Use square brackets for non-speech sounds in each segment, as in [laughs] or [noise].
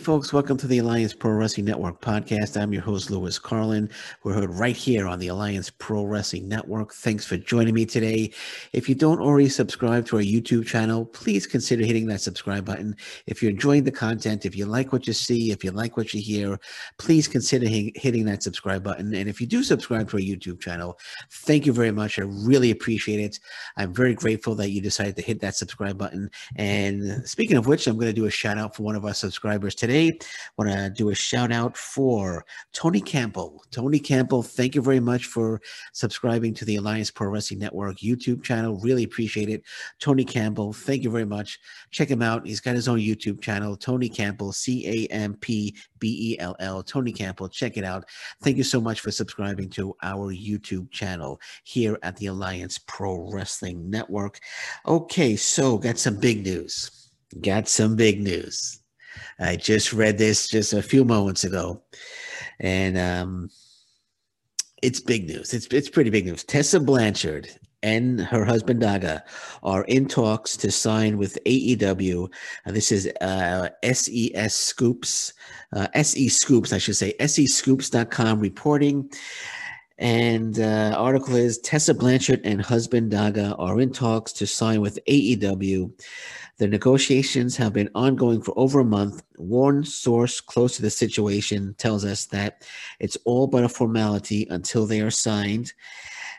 Folks, welcome to the Alliance Pro Wrestling Network podcast. I'm your host, Louis Carlin. We're heard right here on the Alliance Pro Wrestling Network. Thanks for joining me today. If you don't already subscribe to our YouTube channel, please consider hitting that subscribe button. If you're enjoying the content, if you like what you see, if you like what you hear, please consider hitting that subscribe button. And if you do subscribe to our YouTube channel, thank you very much. I really appreciate it. I'm very grateful that you decided to hit that subscribe button. And speaking of which, I'm going to do a shout out for one of our subscribers today. I want to do a shout out for Tony Campbell. Tony Campbell, thank you very much for subscribing to the Alliance Pro Wrestling Network YouTube channel. Really appreciate it. Tony Campbell, thank you very much. Check him out. He's got his own YouTube channel, Tony Campbell, C A M P B E L L. Tony Campbell, check it out. Thank you so much for subscribing to our YouTube channel here at the Alliance Pro Wrestling Network. Okay, so got some big news. Got some big news. I just read this just a few moments ago, and um, it's big news. It's it's pretty big news. Tessa Blanchard and her husband Daga are in talks to sign with AEW. Uh, this is uh, SES Scoops, uh, SE Scoops, I should say, SEScoops.com reporting. And uh, article is Tessa Blanchard and husband Daga are in talks to sign with AEW. The negotiations have been ongoing for over a month. One source close to the situation tells us that it's all but a formality until they are signed.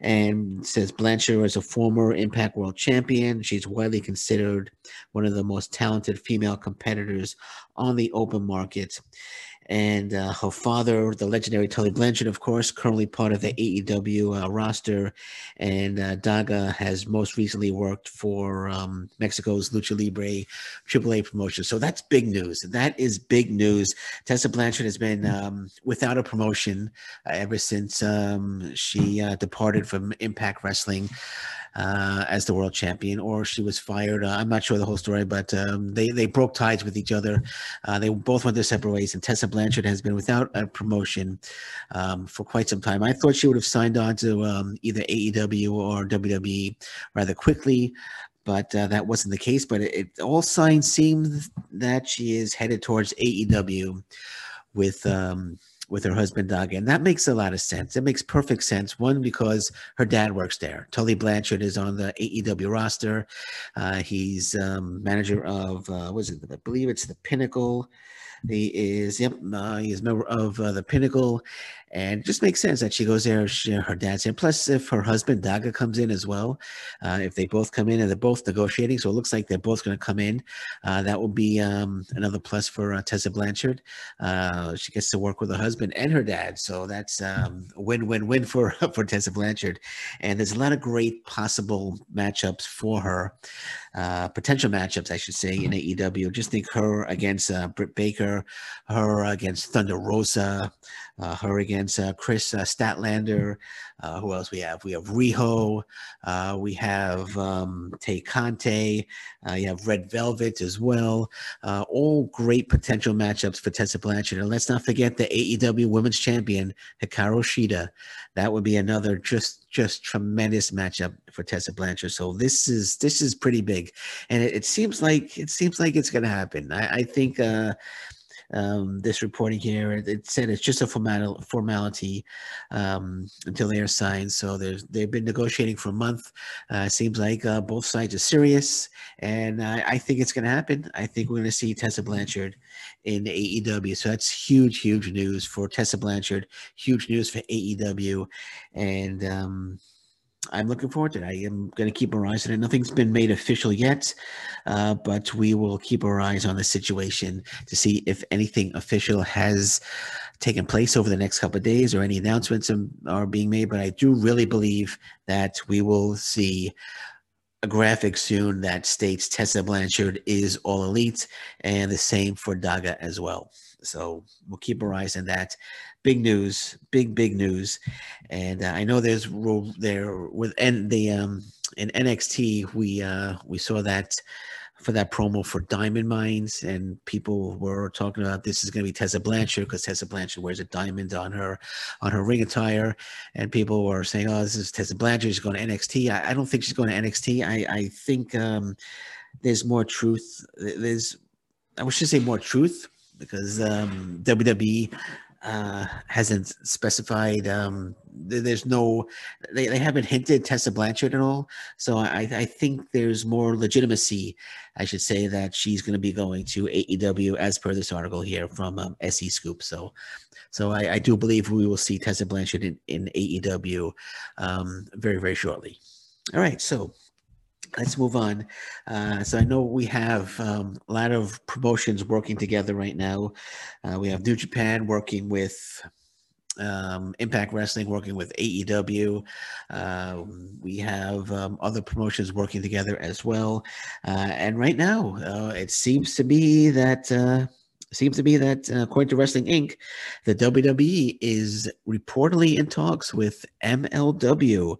And says Blanchard is a former Impact World Champion. She's widely considered one of the most talented female competitors on the open market and uh, her father, the legendary Tully Blanchard, of course, currently part of the AEW uh, roster, and uh, Daga has most recently worked for um, Mexico's Lucha Libre AAA promotion. So that's big news. That is big news. Tessa Blanchard has been um, without a promotion uh, ever since um, she uh, departed from Impact Wrestling uh, as the world champion, or she was fired. Uh, I'm not sure the whole story, but um, they they broke ties with each other. Uh, they both went their separate ways, and Tessa Blanchard has been without a promotion um, for quite some time. I thought she would have signed on to um, either AEW or WWE rather quickly. But uh, that wasn't the case. But it, it, all signs seem that she is headed towards AEW with um, with her husband Doug, and that makes a lot of sense. It makes perfect sense. One because her dad works there. Tully Blanchard is on the AEW roster. Uh, he's um, manager of uh, what is it? I believe it's the Pinnacle. He is yep. Uh, he's member of uh, the Pinnacle, and it just makes sense that she goes there. She, her dad's in. Plus, if her husband Daga comes in as well, uh, if they both come in and they're both negotiating, so it looks like they're both going to come in. Uh, that will be um, another plus for uh, Tessa Blanchard. Uh, she gets to work with her husband and her dad, so that's um, win-win-win for [laughs] for Tessa Blanchard. And there's a lot of great possible matchups for her. Uh, potential matchups, I should say, in AEW. Just think her against uh, Britt Baker, her against Thunder Rosa, her against uh, Kris uh, Statlander. Uh, who else we have? We have Riho. Uh, we have um, Tay Conti. Uh, you have Red Velvet as well. all great potential matchups for Tessa Blanchard. And let's not forget the AEW Women's Champion Hikaru Shida. That would be another just just tremendous matchup for Tessa Blanchard. So this is this is pretty big, and it, it seems like it seems like it's going to happen. I, I think um, this reporting here. It said it's just a formal, formality um, until they are signed. So they've been negotiating for a month. Uh, seems like uh, both sides are serious, and I, I think it's going to happen. I think we're going to see Tessa Blanchard in AEW. So that's huge, huge news for Tessa Blanchard. Huge news for AEW, and. Um, I'm looking forward to it. I am going to keep our eyes on it. Nothing's been made official yet, uh, but we will keep our eyes on the situation to see if anything official has taken place over the next couple of days or any announcements are being made. But I do really believe that we will see a graphic soon that states Tessa Blanchard is all elite, and the same for Daga as well. So we'll keep our eyes on that big news, big big news, and uh, I know there's there with and the um in NXT we uh we saw that for that promo for Diamond Mines, and people were talking about this is going to be Tessa Blanchard because Tessa Blanchard wears a diamond on her on her ring attire, and people were saying, "Oh, this is Tessa Blanchard. She's going to NXT." I, I don't think she's going to NXT. I I think um, there's more truth. There's I should say more truth because um, WWE uh, hasn't specified. Um, there's no, they, they haven't hinted Tessa Blanchard at all. So I, I think there's more legitimacy, I should say, that she's going to be going to AEW as per this article here from um, SE Scoop. So, so I, I, do believe we will see Tessa Blanchard in, in AEW um, very, very shortly. All right. So let's move on. Uh, so I know we have um, a lot of promotions working together right now. Uh, we have New Japan working with um, Impact Wrestling, working with AEW. Uh, we have um, other promotions working together as well. Uh, and right now, uh, it seems to be that. Uh, seems to be that, according to Wrestling Inc., the WWE is reportedly in talks with MLW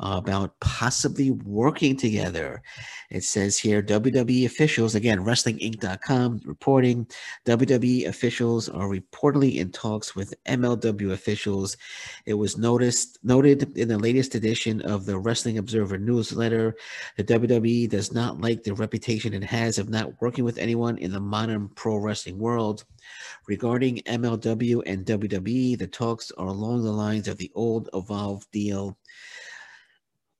about possibly working together. It says here WWE officials, again, WrestlingInc.com reporting WWE officials are reportedly in talks with MLW officials. It was noticed noted in the latest edition of the Wrestling Observer newsletter. The WWE does not like the reputation it has of not working with anyone in the modern pro wrestling world. Regarding MLW and WWE, the talks are along the lines of the old Evolve deal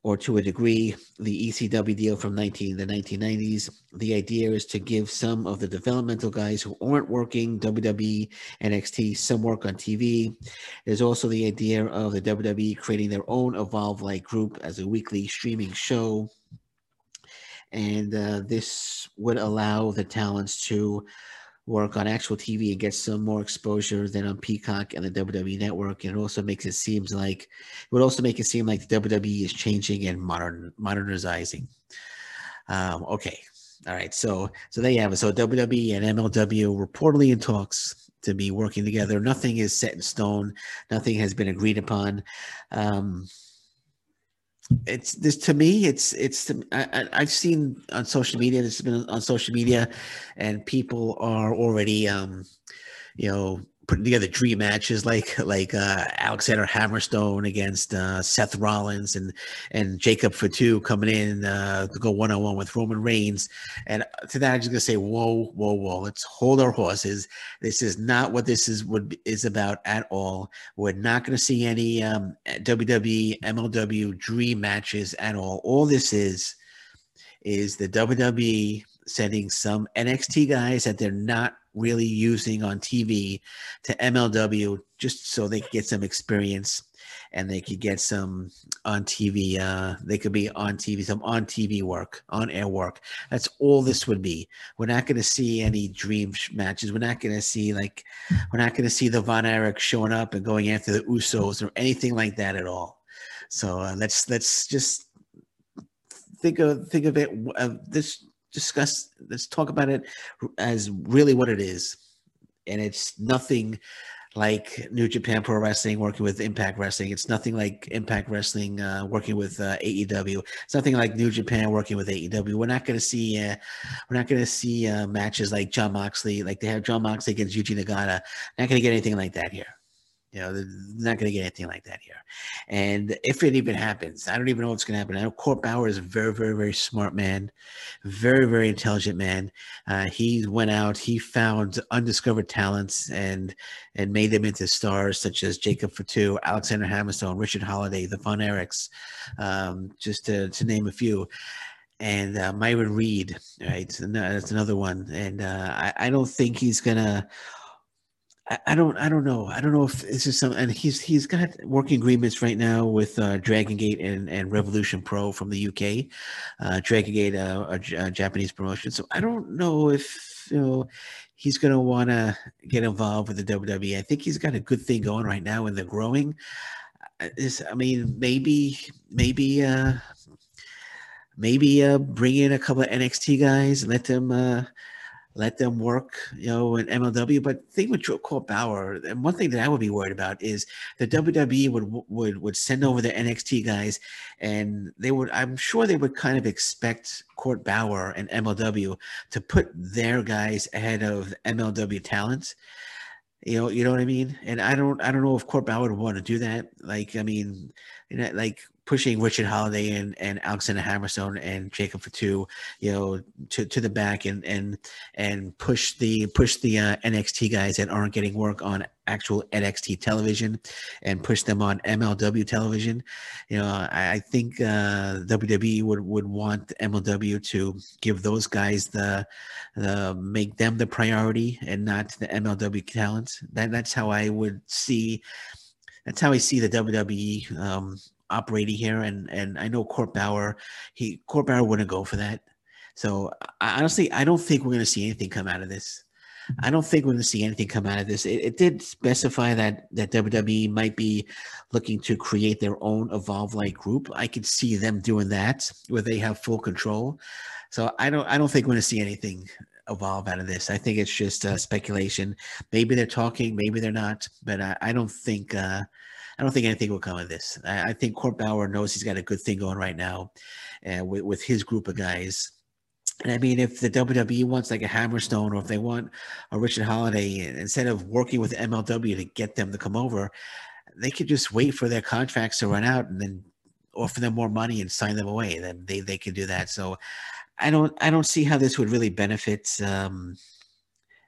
or to a degree, the ECW deal from 19 the 1990s. The idea is to give some of the developmental guys who aren't working WWE, NXT, some work on TV. There's also the idea of the WWE creating their own Evolve-like group as a weekly streaming show. And uh, this would allow the talents to work on actual TV and get some more exposure than on Peacock and the WWE Network. And it also makes it seems like it would also make it seem like the WWE is changing and modern modernizing. Um, okay, all right. So so there you have it. So WWE and MLW reportedly in talks to be working together. Nothing is set in stone. Nothing has been agreed upon. Um, it's this to me it's it's I, i've seen on social media this has been on social media and people are already um you know putting together dream matches like like uh, Alexander Hammerstone against uh, Seth Rollins and and Jacob Fatu coming in uh, to go one on one with Roman Reigns. And to that, I'm just gonna say, whoa, whoa, whoa! Let's hold our horses. This is not what this is what is about at all. We're not gonna see any um, WWE MLW dream matches at all. All this is is the WWE sending some NXT guys that they're not really using on TV to MLW just so they could get some experience and they could get some on TV. Uh, they could be on TV, some on TV work, on air work. That's all this would be. We're not going to see any dream matches. We're not going to see like, we're not going to see the Von Erich showing up and going after the Usos or anything like that at all. So uh, let's let's just think of think of it. Uh, this discuss let's talk about it as really what it is and it's nothing like New Japan Pro Wrestling working with Impact Wrestling. It's nothing like Impact Wrestling uh, working with uh, AEW. It's nothing like New Japan working with AEW. We're not going to see uh, we're not going to see uh, matches like Jon Moxley, like they have Jon Moxley against Yuji Nagata. Not going to get anything like that here. You know, they're not going to get anything like that here. And if it even happens, I don't even know what's going to happen. I know Court Bauer is a very, very, very smart man, very, very intelligent man. Uh, he went out, he found undiscovered talents and and made them into stars such as Jacob Fatu, Alexander Hammerstone, Richard Holliday, the Von Erichs, um, just to, to name a few and uh, Myron Reed, right? That's another one. And uh, I, I, don't think he's gonna I, don't I don't know. I don't know if this is some and he's he's got working agreements right now with uh, Dragon Gate and, and Revolution Pro from the UK. Uh, Dragon Gate, uh, a, a Japanese promotion. So I don't know if you know he's going to want to get involved with the WWE. I think he's got a good thing going right now and they're growing. Uh, is I mean maybe maybe uh maybe uh bring in a couple of NXT guys and let them uh let them work, you know, in MLW. But the thing with Court Bauer, and one thing that I would be worried about is the WWE would would would send over the NXT guys, and they would, I'm sure they would kind of expect Court Bauer and MLW to put their guys ahead of MLW talents. You know, you know what I mean. And I don't, I don't know if Court Bauer would want to do that. Like, I mean, you know, like pushing Richard Holliday and, and Alexander Hammerstone and Jacob Fatu, you know, to, to the back and and and push the push the uh, NXT guys that aren't getting work on actual NXT television and push them on MLW television. You know, I, I think uh, WWE would would want MLW to give those guys the the make them the priority and not the MLW talent. That that's how I would see. That's how I see the WWE um, operating here. And and I know Court Bauer, he Court Bauer wouldn't go for that. So I, honestly, I don't think we're going to see anything come out of this. I don't think we're going to see anything come out of this. It, it, did specify that that WWE might be looking to create their own evolve like group. I could see them doing that where they have full control. So I don't I don't think we're going to see anything evolve out of this. I think it's just uh, speculation. Maybe they're talking, maybe they're not, but I, I don't think uh, I don't think anything will come of this. I, I, think Court Bauer knows he's got a good thing going right now, uh, with, with his group of guys. And I mean, if the WWE wants like a Hammerstone, or if they want a Richard Holliday, instead of working with MLW to get them to come over, they could just wait for their contracts to run out and then offer them more money and sign them away. Then they they could do that. So I don't I don't see how this would really benefit um,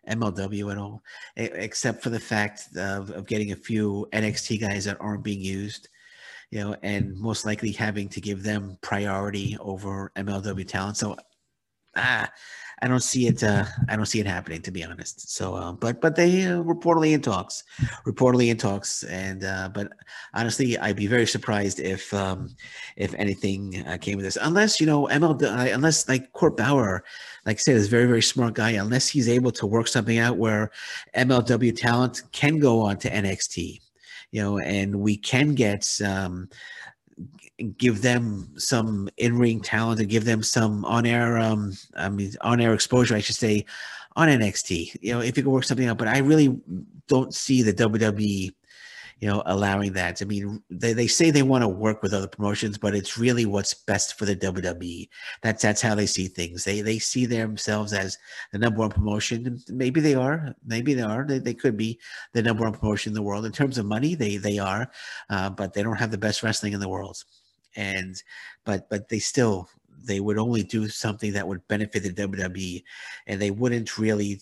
MLW at all, except for the fact of, of getting a few NXT guys that aren't being used, you know, and most likely having to give them priority over MLW talent. So, ah, I don't see it. Uh, I don't see it happening, to be honest. So, uh, but but they uh, reportedly in talks, reportedly in talks, and uh, but honestly, I'd be very surprised if um, if anything uh, came of this, unless you know ML, unless like Court Bauer, like I said, is very very smart guy. Unless he's able to work something out where MLW talent can go on to NXT, you know, and we can get. Um, give them some in-ring talent and give them some on-air um I mean on-air exposure I should say on NXT you know if you can work something out but I really don't see the WWE you know, allowing that. I mean, they, they say they want to work with other promotions, but it's really what's best for the WWE. That's that's how they see things. They they see themselves as the number one promotion. Maybe they are. Maybe they are. They, they could be the number one promotion in the world in terms of money. They they are, uh, but they don't have the best wrestling in the world. And but but they still they would only do something that would benefit the WWE, and they wouldn't really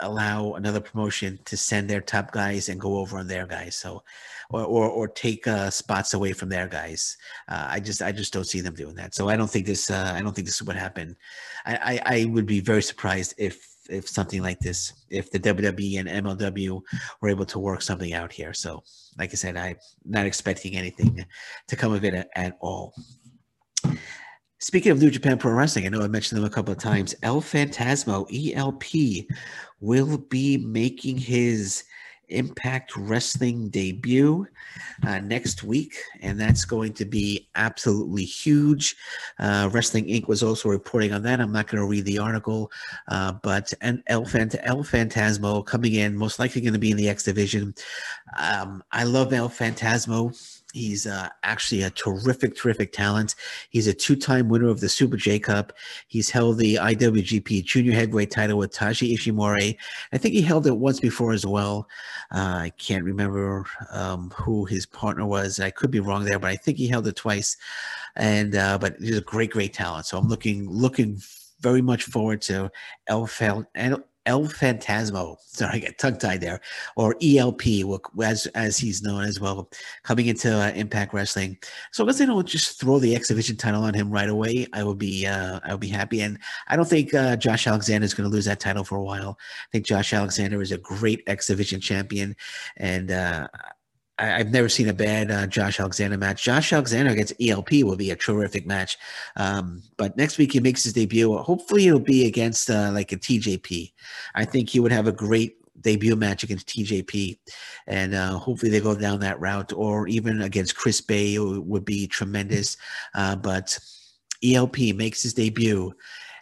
allow another promotion to send their top guys and go over on their guys. So, or or, or take uh, spots away from their guys. Uh, I just I just don't see them doing that. So I don't think this uh, I don't think this would happen. I, I, I would be very surprised if if something like this, if the WWE and MLW were able to work something out here. So, like I said, I'm not expecting anything to come of it at, at all. Speaking of New Japan Pro Wrestling, I know I mentioned them a couple of times. El Phantasmo, ELP, will be making his Impact Wrestling debut uh, next week, and that's going to be absolutely huge. Uh, Wrestling Inc. was also reporting on that. I'm not going to read the article, uh, but and El, Phant- El Phantasmo coming in, most likely going to be in the X Division. Um, I love El Phantasmo. He's uh, actually a terrific, terrific talent. He's a two-time winner of the Super J Cup. He's held the IWGP Junior Heavyweight title with Taiji Ishimori. I think he held it once before as well. Uh, I can't remember um, who his partner was. I could be wrong there, but I think he held it twice. And uh, but he's a great, great talent. So I'm looking looking very much forward to El, Fel- El Phantasmo. Sorry, I got tongue tied there, or ELP, as as he's known as well, coming into uh, Impact Wrestling. So unless they don't just throw the X Division title on him right away, I would be uh, I would be happy. And I don't think uh, Josh Alexander is going to lose that title for a while. I think Josh Alexander is a great X Division champion, and uh, I, have never seen a bad uh, Josh Alexander match. Josh Alexander against ELP will be a terrific match. Um, but next week he makes his debut. Hopefully it'll be against uh, like a TJP. I think he would have a great debut match against TJP, and uh, hopefully they go down that route, or even against Chris Bey would be tremendous. Uh, but ELP makes his debut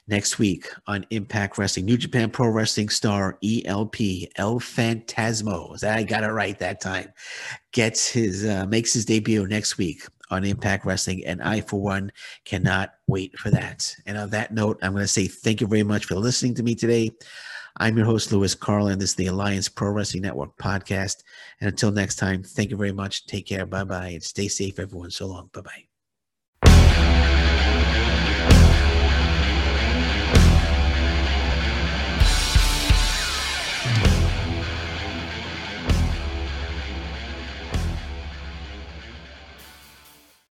next week on Impact Wrestling. New Japan Pro Wrestling star ELP El Phantasmo. I got it right that time. Gets his uh, makes his debut next week on Impact Wrestling, and I, for one, cannot wait for that. And on that note, I'm going to say thank you very much for listening to me today. I'm your host, Lewis Carlin. This is the Alliance Pro Wrestling Network podcast. And until next time, thank you very much. Take care. Bye bye. And stay safe, everyone. So long. Bye bye.